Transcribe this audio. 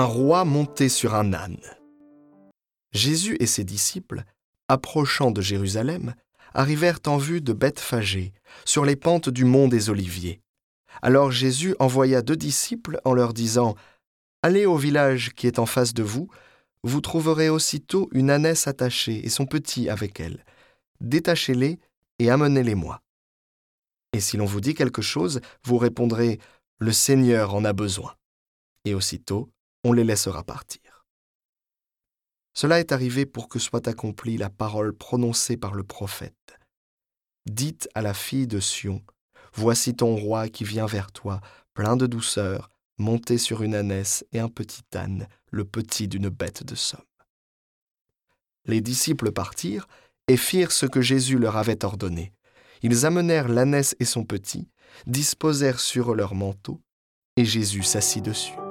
roi monté sur un âne. Jésus et ses disciples, approchant de Jérusalem, arrivèrent en vue de Bethphagée, sur les pentes du mont des Oliviers. Alors Jésus envoya deux disciples en leur disant Allez au village qui est en face de vous, vous trouverez aussitôt une ânesse attachée et son petit avec elle. Détachez-les et amenez-les-moi. Et si l'on vous dit quelque chose, vous répondrez Le Seigneur en a besoin. Et aussitôt, on les laissera partir. Cela est arrivé pour que soit accomplie la parole prononcée par le prophète. Dites à la fille de Sion, Voici ton roi qui vient vers toi, plein de douceur, monté sur une ânesse et un petit âne, le petit d'une bête de somme. Les disciples partirent et firent ce que Jésus leur avait ordonné. Ils amenèrent l'ânesse et son petit, disposèrent sur leur manteau, et Jésus s'assit dessus.